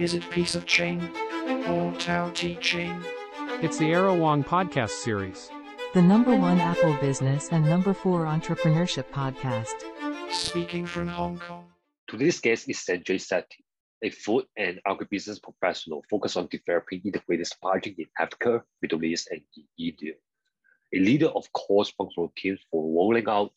Is it piece of chain or Tao Te Ching? It's the Aero Wong podcast series. The number one Apple business and number four entrepreneurship podcast. Speaking from Hong Kong. Today's guest is Sanjay Sethi, a food and agribusiness professional focused on developing integrated supply chain in Africa, Middle East, and in India. A leader of cross-functional teams for rolling out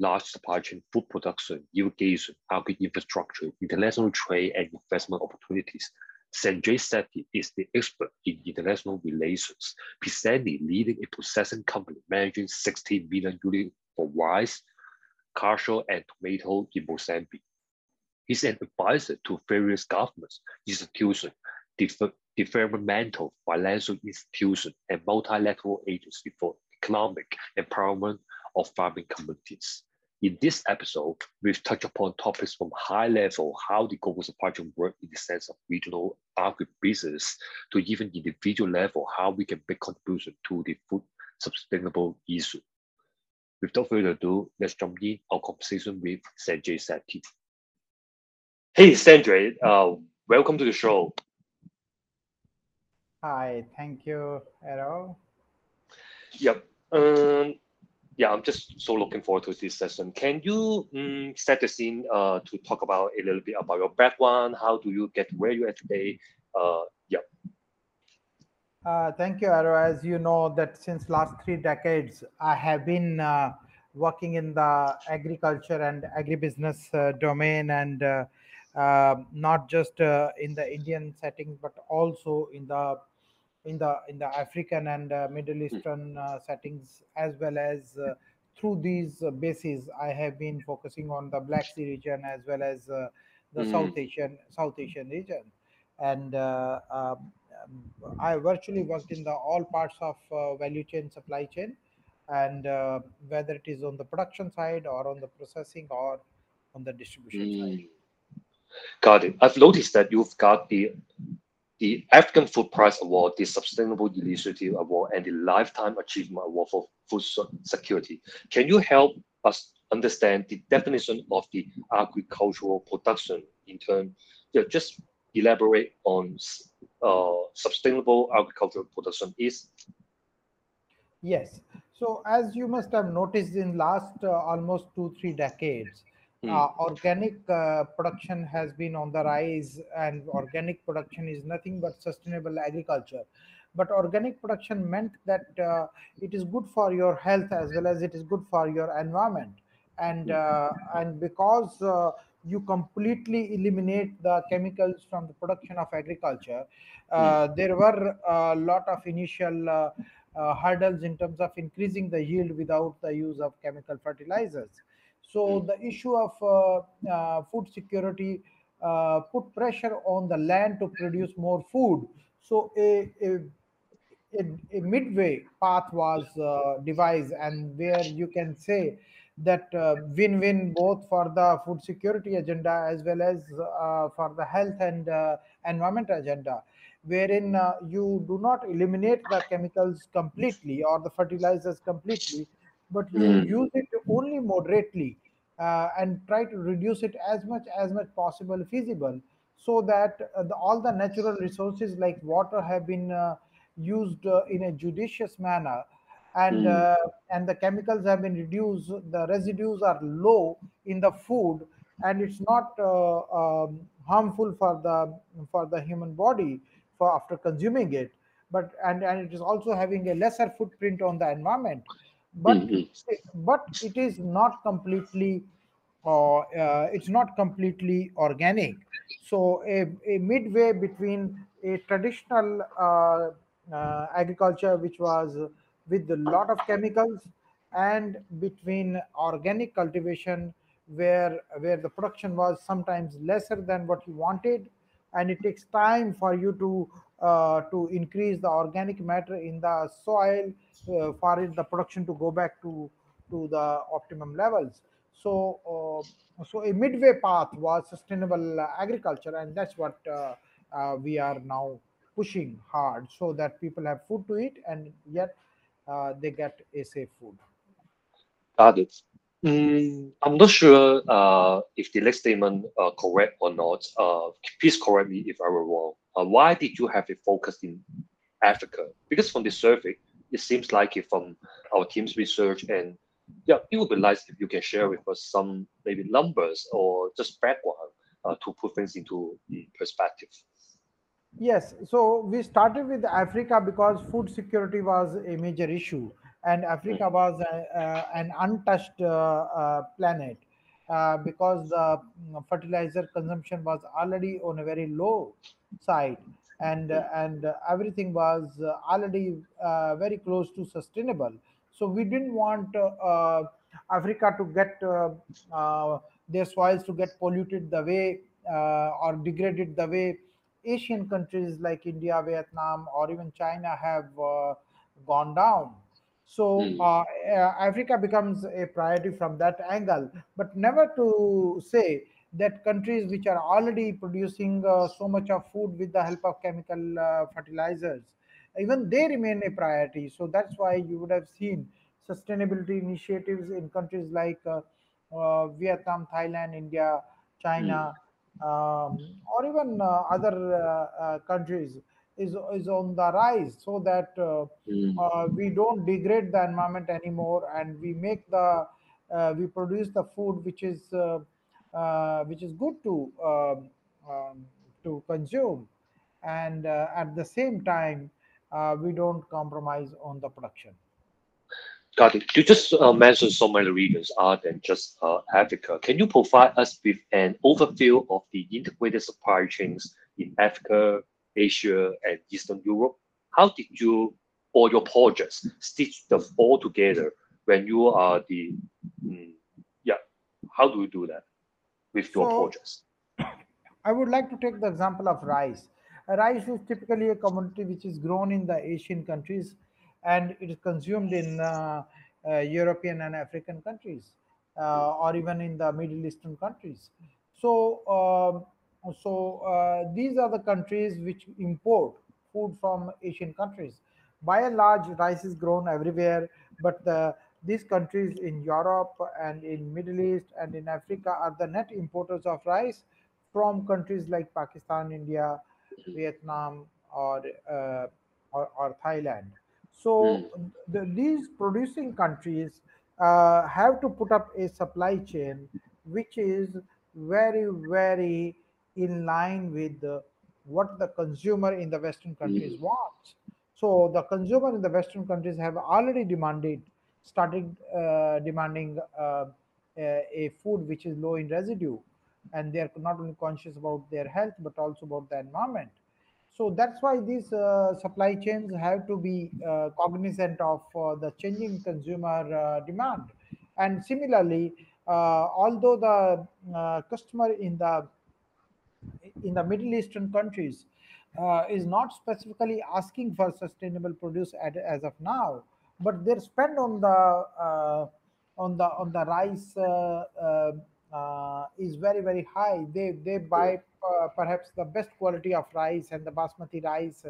large supply chain food production, irrigation, agri infrastructure, international trade, and investment opportunities. Sanjay Sethi is the expert in international relations, presenting leading a processing company managing 16 million units for rice, cashew, and tomato in Mozambique. He's an advisor to various governments, institutions, developmental financial institutions, and multilateral agencies for economic empowerment of farming communities. In this episode, we've touched upon topics from high level, how the global supply chain work in the sense of regional agribusiness, to even individual level, how we can make contribution to the food sustainable issue. Without further ado, let's jump in our conversation with Sanjay Sethi. Hey, Sanjay, uh, welcome to the show. Hi, thank you, Aero. Yep. Um, yeah, I'm just so looking forward to this session. Can you um, set the scene uh, to talk about a little bit about your background? How do you get where you are today? Uh, yeah. Uh, thank you, Aero. As you know, that since last three decades, I have been uh, working in the agriculture and agribusiness uh, domain, and uh, not just in the Indian setting, but also in the in the in the African and uh, Middle Eastern uh, settings, as well as uh, through these uh, bases, I have been focusing on the Black Sea region as well as uh, the Mm. South Asian South Asian region, and uh, um, um, I virtually worked in the all parts of uh, value chain, supply chain, and uh, whether it is on the production side or on the processing or on the distribution side. Mm. Got it. I've noticed that you've got the the African Food Prize Award, the Sustainable Initiative Award, and the Lifetime Achievement Award for Food Security. Can you help us understand the definition of the agricultural production in turn? Yeah, just elaborate on uh, sustainable agricultural production is. Yes. So as you must have noticed in last uh, almost two three decades, Mm. uh, organic uh, production has been on the rise, and organic production is nothing but sustainable agriculture. But organic production meant that uh, it is good for your health as well as it is good for your environment, and uh, and because uh, you completely eliminate the chemicals from the production of agriculture, uh, there were a lot of initial uh, uh, hurdles in terms of increasing the yield without the use of chemical fertilizers. So Mm. the issue of uh, uh, food security uh, put pressure on the land to produce more food. So a, a, a, a midway path was uh, devised, and where you can say that uh, win-win both for the food security agenda as well as uh, for the health and uh, environment agenda wherein uh, you do not eliminate the chemicals completely or the fertilizers completely but you Mm. use it only moderately uh, and try to reduce it as much as much possible feasible so that uh, the, all the natural resources like water have been uh, used uh, in a judicious manner. And Mm. and the chemicals have been reduced the residues are low in the food and it's not uh, um, harmful for the for the human body for after consuming it. But and and it is also having a lesser footprint on the environment but Mm, mm, but it is not completely uh, uh, it's not completely organic. So a, a midway between a traditional uh, uh, agriculture which was with a lot of chemicals and between organic cultivation where where the production was sometimes lesser than what you wanted and it takes time for you to uh, to increase the organic matter in the soil uh, for the production to go back to to the optimum levels so uh, so a midway path was sustainable agriculture and that's what uh, uh, we are now pushing hard so that people have food to eat and yet they get a safe food got it. Mm, I'm not sure uh, if the next statement uh, correct or not. Uh, please correct me if I were wrong. Uh, why did you have it focused in Africa? Because from the survey, it seems like it from our team's research and yeah, it would be nice if you can share with us some maybe numbers or just background uh, to put things into perspective. Yes, so we started with Africa because food security was a major issue, and Africa was a, uh, an untouched uh, uh, planet uh, because the fertilizer consumption was already on a very low side, and uh, mm, and uh, everything was uh, already uh, very close to sustainable. So we didn't want uh, uh, Africa to get uh, uh, their soils to get polluted the way uh, or degraded the way Asian countries like India, Vietnam, or even China have uh, gone down. So mm, uh, uh, Africa becomes a priority from that angle, but never to say that countries which are already producing uh, so much of food with the help of chemical uh, fertilizers, even they remain a priority. So that's why you would have seen sustainability initiatives in countries like uh, uh, Vietnam, Thailand, India, mm, China, um, or even uh, other countries is, is on the rise so that uh, mm, uh, we don't degrade the environment anymore and we make the uh, we produce the food which is uh, uh, which is good to um, um, to consume and uh, at the same time uh, we don't compromise on the production Got it. You just uh, mentioned so many regions other than just uh, Africa. Can you provide us with an overview of the integrated supply chains in Africa, Asia, and Eastern Europe? How did you or your projects stitch them all together when you are the, mm, yeah, how do you do that with your so projects? I would like to take the example of rice. Rice is typically a commodity which is grown in the Asian countries and it is consumed in uh, uh, European and African countries uh, or even in the Middle Eastern countries. So, um, so uh, these are the countries which import food from Asian countries. By and large, rice is grown everywhere, but the, these countries in Europe and in Middle East and in Africa are the net importers of rice from countries like Pakistan, India, Vietnam, or uh, or, or Thailand. So the, these producing countries uh, have to put up a supply chain which is very very in line with the, what the consumer in the Western countries mm, wants. So the consumer in the Western countries have already demanded, started uh, demanding uh, a, food which is low in residue, and they are not only conscious about their health but also about the environment. So that's why these uh, supply chains have to be uh, cognizant of uh, the changing consumer uh, demand. And similarly, uh, although the uh, customer in the in the Middle Eastern countries uh, is not specifically asking for sustainable produce at, as of now, but their spend on the uh, on the on the rice uh, uh, uh, is very very high. They they buy uh, perhaps the best quality of rice and the basmati rice,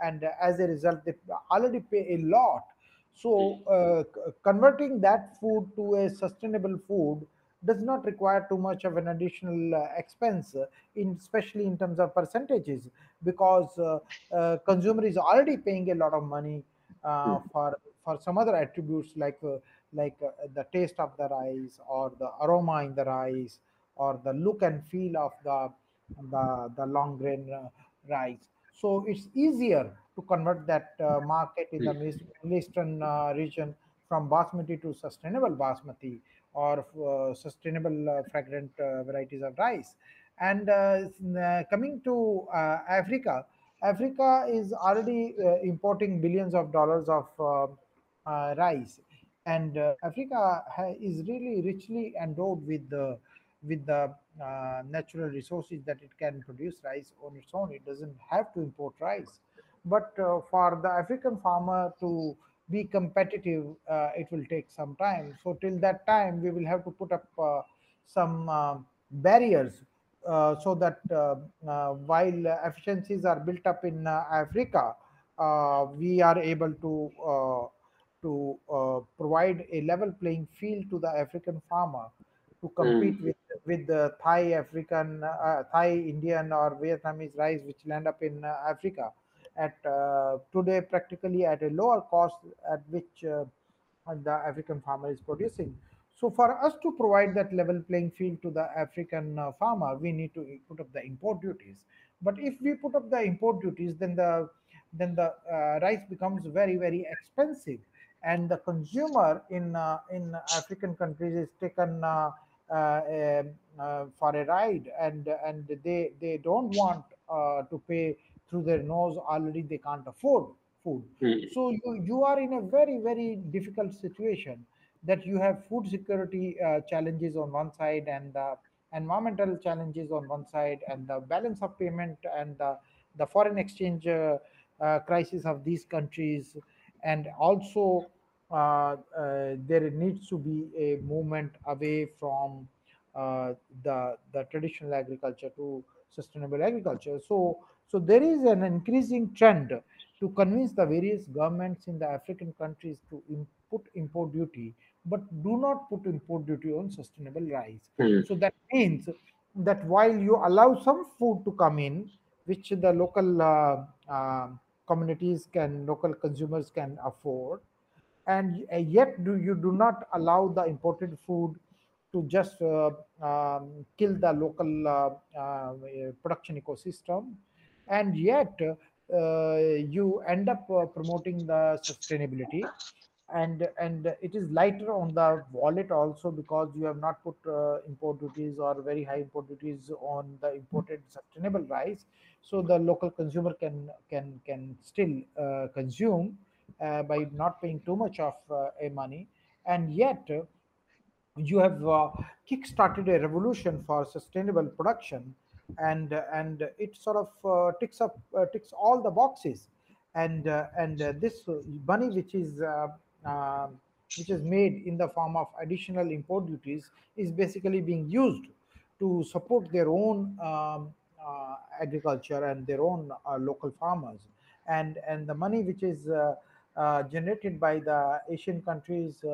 and as a result, they already pay a lot. So converting that food to a sustainable food does not require too much of an additional uh, expense in especially in terms of percentages because uh, uh, consumer is already paying a lot of money uh, mm, for for some other attributes like like the taste of the rice or the aroma in the rice or the look and feel of the the, the long grain rice. So it's easier to convert that uh, market in the Middle Eastern uh, region from basmati to sustainable basmati or uh, sustainable uh, fragrant uh, varieties of rice. And coming to Africa, Africa is already importing billions of dollars of rice, and Africa is really richly endowed with the with the uh, natural resources that it can produce rice on its own. It doesn't have to import rice, but uh, for the African farmer to be competitive, uh, it will take some time. So till that time, we will have to put up uh, some uh, barriers uh, so that uh, uh, while efficiencies are built up in uh, Africa, uh, we are able to uh, to uh, provide a level playing field to the African farmer to compete with with the Thai African, uh, Thai Indian or Vietnamese rice, which land up in Africa at uh, today practically at a lower cost at which uh, the African farmer is producing. So for us to provide that level playing field to the African uh, farmer, we need to put up the import duties. But if we put up the import duties, then the then the uh, rice becomes very very expensive, and the consumer in uh, in African countries is taken uh, for a ride, and and they they don't want to pay through their nose. Already they can't afford food Mm, so you, you are in a very very difficult situation that you have food security uh, challenges on one side and the environmental challenges on one side and the balance of payment and the, the foreign exchange uh, uh, crisis of these countries and also uh, uh, there needs to be a movement away from the the traditional agriculture to sustainable agriculture so so there is an increasing trend to convince the various governments in the African countries to put import duty, but do not put import duty on sustainable rice. mm, So that means that while you allow some food to come in, which the local uh, uh, communities can, local consumers can afford, and uh, yet do you do not allow the imported food to just uh, um, kill the local uh, uh, production ecosystem. And yet uh, you end up uh, promoting the sustainability. And and it is lighter on the wallet also because you have not put import duties or very high import duties on the imported sustainable rice. So the local consumer can can can still consume by not paying too much of a money. And yet you have uh, kick-started a revolution for sustainable production and and it sort of uh, ticks up uh, ticks all the boxes. And uh, and this money which is uh, which is made in the form of additional import duties is basically being used to support their own um, uh, agriculture and their own uh, local farmers. And and the money which is uh, generated by the asian countries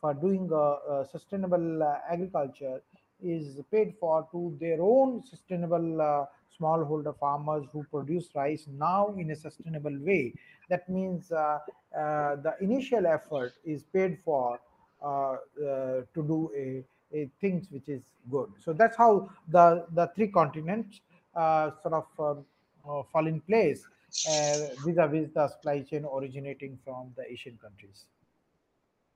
for doing uh, uh, sustainable uh, agriculture is paid for to their own sustainable uh, smallholder farmers who produce rice now in a sustainable way. That means uh, uh, the initial effort is paid for to do a, a things which is good. So that's how the the three continents sort of um, fall in place vis-a-vis the supply chain originating from the Asian countries.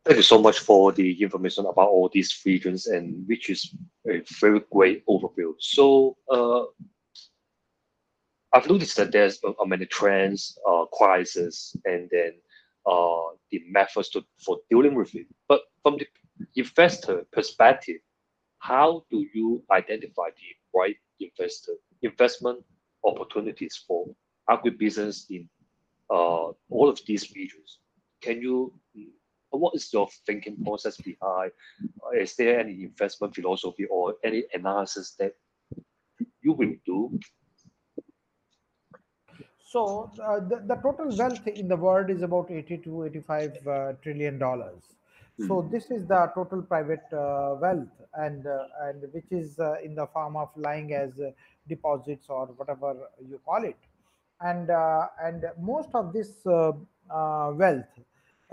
Thank you so much for the information about all these regions and which is a very great overview. So uh, I've noticed that there's uh, many trends, uh, crises, and then uh, the methods to, for dealing with it. But from the investor perspective, how do you identify the right investor investment opportunities for agribusiness in uh, all of these regions? Can you what is your thinking process behind? Is there any investment philosophy or any analysis that you will do? So uh, the, the total wealth in the world is about 80 to 85 uh, trillion dollars. So this is the total private uh, wealth, and uh, and which is uh, in the form of lying as uh, deposits or whatever you call it, and uh, and most of this uh, uh, wealth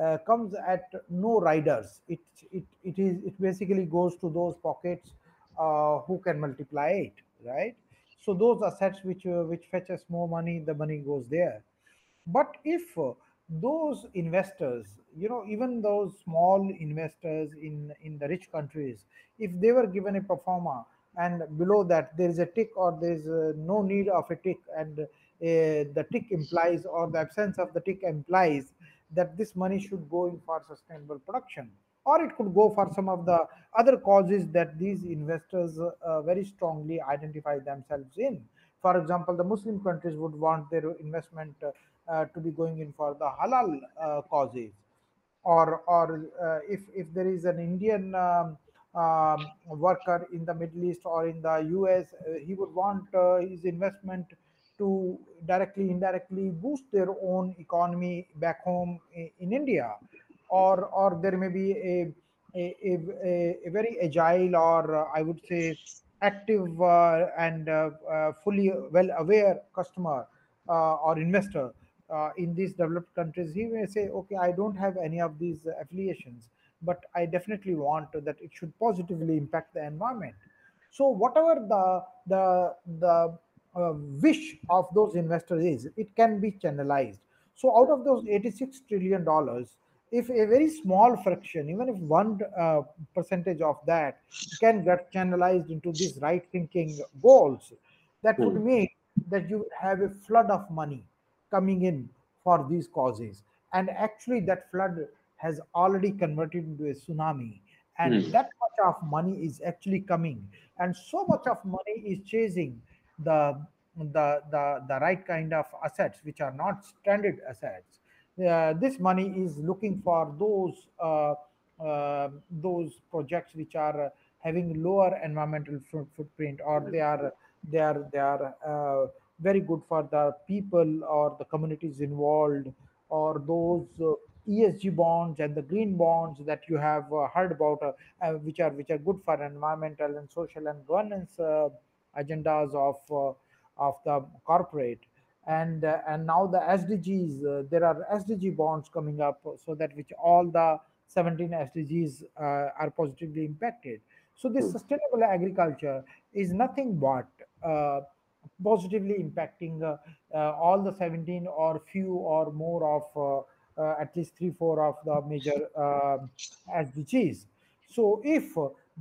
uh, comes at no riders. It it it is it basically goes to those pockets uh, who can multiply it, right? So those assets which uh, which fetches more money, the money goes there. But if uh, those investors, you know, even those small investors in in the rich countries, if they were given a pro forma and below that there is a tick or there is uh, no need of a tick and uh, the tick implies or the absence of the tick implies that this money should go in for sustainable production or it could go for some of the other causes that these investors uh, uh, very strongly identify themselves in. For example the muslim countries would want their investment uh, uh, to be going in for the halal uh, causes. Or or uh, if if there is an indian um, um, worker in the middle east or in the us he would want his investment to directly indirectly boost their own economy back home in, in india or or there may be a a, a, a, a very agile or uh, I would say active uh, and uh, uh, fully well aware customer uh, or investor uh, in these developed countries, he may say, okay, I don't have any of these affiliations, but I definitely want that it should positively impact the environment. So whatever the the the uh, wish of those investors is, it can be channelized. So out of those 86 trillion dollars, if a very small fraction, even if one uh, percentage of that can get channelized into these right thinking goals, that would Hmm. mean that you have a flood of money coming in for these causes. And actually, that flood has already converted into a tsunami. And Hmm. that much of money is actually coming. And so much of money is chasing the the the, the right kind of assets which are not stranded assets. Uh, this money is looking for those uh, uh, those projects which are having lower environmental foot, footprint or they are they are they are uh, very good for the people or the communities involved or those uh, ESG bonds and the green bonds that you have uh, heard about which are which are good for environmental and social and governance agendas of uh, of the corporate. And uh, and now the SDGs uh, there are SDG bonds coming up so that which all the 17 SDGs uh, are positively impacted. So this Hmm. sustainable agriculture is nothing but uh, positively impacting uh, uh, all the 17 or few or more of at least three four of the major SDGs so if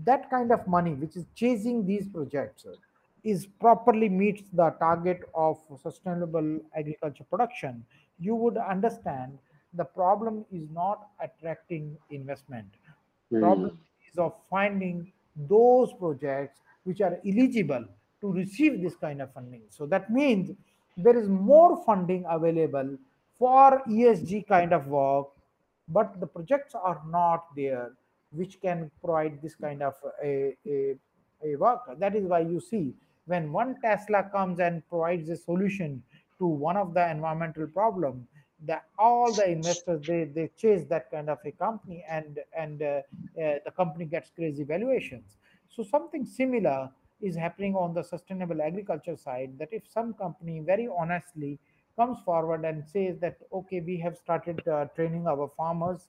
that kind of money which is chasing these projects is properly meets the target of sustainable agriculture production, you would understand the problem is not attracting investment. Hmm. Problem is of finding those projects which are eligible to receive this kind of funding. So that means there is more funding available for ESG kind of work but the projects are not there which can provide this kind of a, a, a work that is why you see when one tesla comes and provides a solution to one of the environmental problem that all the investors they, they chase that kind of a company and and uh, uh, the company gets crazy valuations. So something similar is happening on the sustainable agriculture side that if some company very honestly comes forward and says that okay we have started uh, training our farmers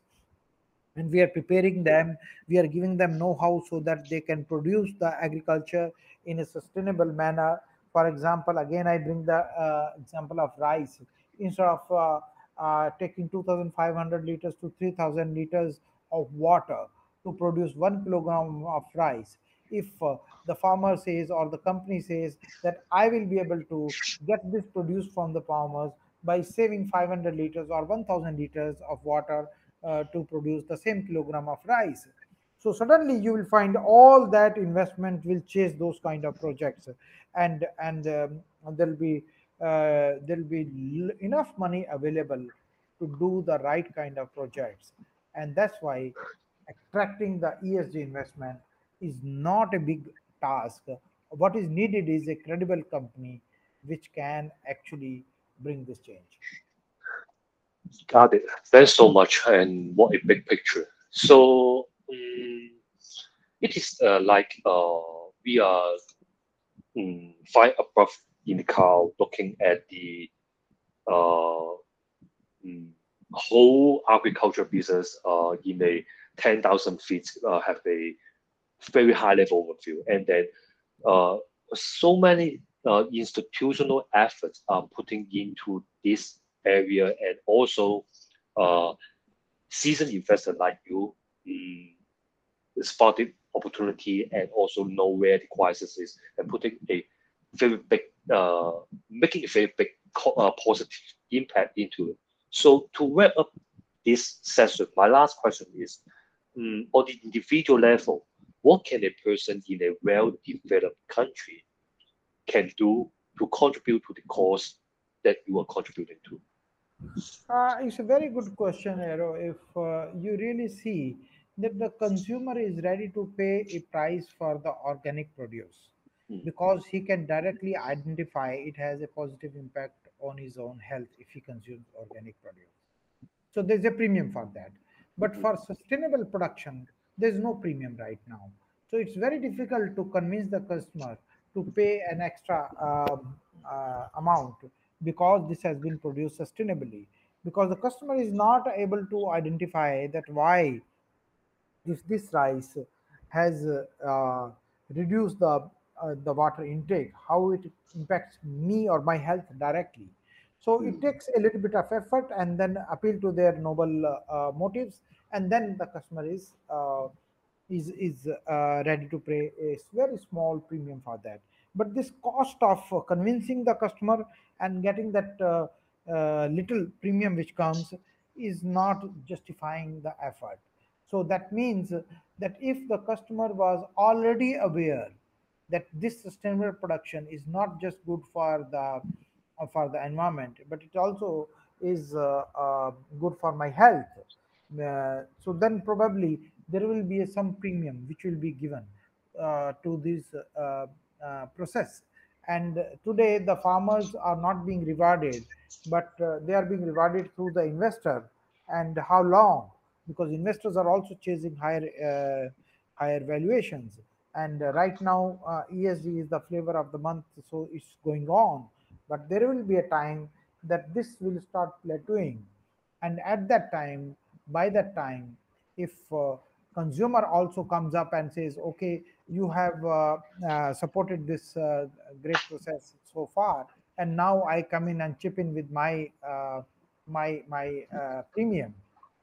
and we are preparing them we are giving them know-how so that they can produce the agriculture in a sustainable manner. For example again i bring the uh, example of rice. Instead of uh, uh, taking 2500 liters to 3000 liters of water to produce 1 kilogram of rice if uh, the farmer says or the company says that i will be able to get this produced from the farmers by saving 500 liters or 1000 liters of water uh, to produce the same kilogram of rice. So suddenly you will find all that investment will chase those kind of projects. And and um, there'll be uh, there'll be enough money available to do the right kind of projects. And that's why attracting the esg investment is not a big task. What is needed is a credible company which can actually bring this change Got it. Thanks so much, and what a big picture. So, um, it is uh, like uh, we are um, above in the car, looking at the uh, mm, whole agriculture business uh, in a 10,000 feet, uh, have a very high level overview. And then uh, so many uh, institutional efforts are putting into this area and also uh, seasoned investor like you mm, spotted opportunity and also know where the crisis is and putting a very big, uh, making a very big uh, positive impact into it. So to wrap up this session, my last question is, mm, on the individual level, what can a person in a well-developed country can do to contribute to the cause that you are contributing to? Uh, it's a very good question, Aero. If uh, you really see that the consumer is ready to pay a price for the organic produce Mm. because he can directly identify it has a positive impact on his own health if he consumes organic produce. So there's a premium for that. But for sustainable production, there's no premium right now. So it's very difficult to convince the customer to pay an extra um, uh, amount because this has been produced sustainably. Because the customer is not able to identify that why if this rice has uh, reduced the uh, the water intake, how it impacts me or my health directly. So it takes a little bit of effort and then appeal to their noble uh, uh, motives, and then the customer is uh, is is uh, ready to pay a very small premium for that. But this cost of uh, convincing the customer and getting that uh, uh, little premium which comes is not justifying the effort. So that means that if the customer was already aware that this sustainable production is not just good for the uh, for the environment, but it also is uh, uh, good for my health. So then probably there will be some premium which will be given to uh, process. And today the farmers are not being rewarded, but uh, they are being rewarded through the investor. And how long? Because investors are also chasing higher uh, higher valuations. And uh, right now, uh, ESG is the flavor of the month, so it's going on. But there will be a time that this will start plateauing, and at that time, by that time, if uh, consumer also comes up and says, "Okay, you have uh, uh, supported this uh, great process so far, and now I come in and chip in with my uh, my my uh, premium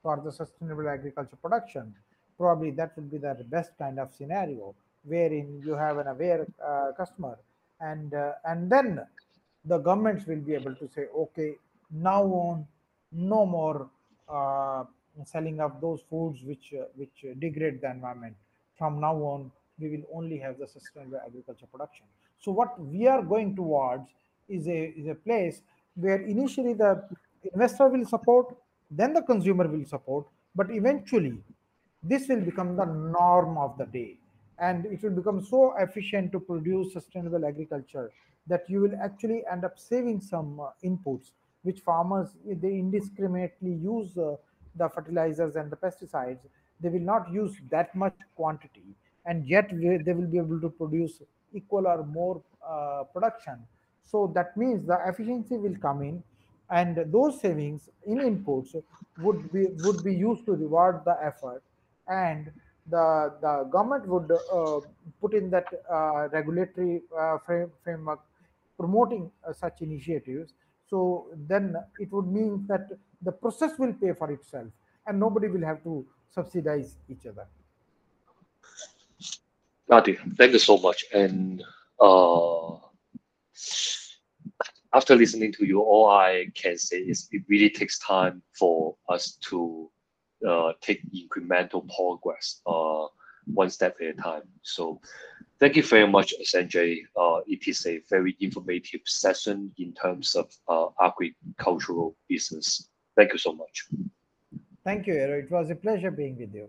for the sustainable agriculture production." Probably that would be the best kind of scenario wherein you have an aware uh, customer. And and then the governments will be able to say okay now on no more selling of those foods which which degrade the environment. From now on we will only have the sustainable agriculture production. So what we are going towards is a is a place where initially the investor will support then the consumer will support but eventually this will become the norm of the day. And it will become so efficient to produce sustainable agriculture that you will actually end up saving some uh, inputs which farmers they indiscriminately use uh, the fertilizers and the pesticides they will not use that much quantity and yet they will be able to produce equal or more uh, production. So that means the efficiency will come in and those savings in inputs would be would be used to reward the effort and the the government would uh, put in that uh, regulatory uh, frame, framework promoting uh, such initiatives. So then it would mean that the process will pay for itself and nobody will have to subsidize each other Adi, thank you so much. And uh, after listening to you, all I can say is it really takes time for us to uh, take incremental progress uh, one step at a time. So thank you very much, Sanjay. Uh, it is a very informative session in terms of uh, agricultural business. Thank you so much. thank you Aero. it was a pleasure being with you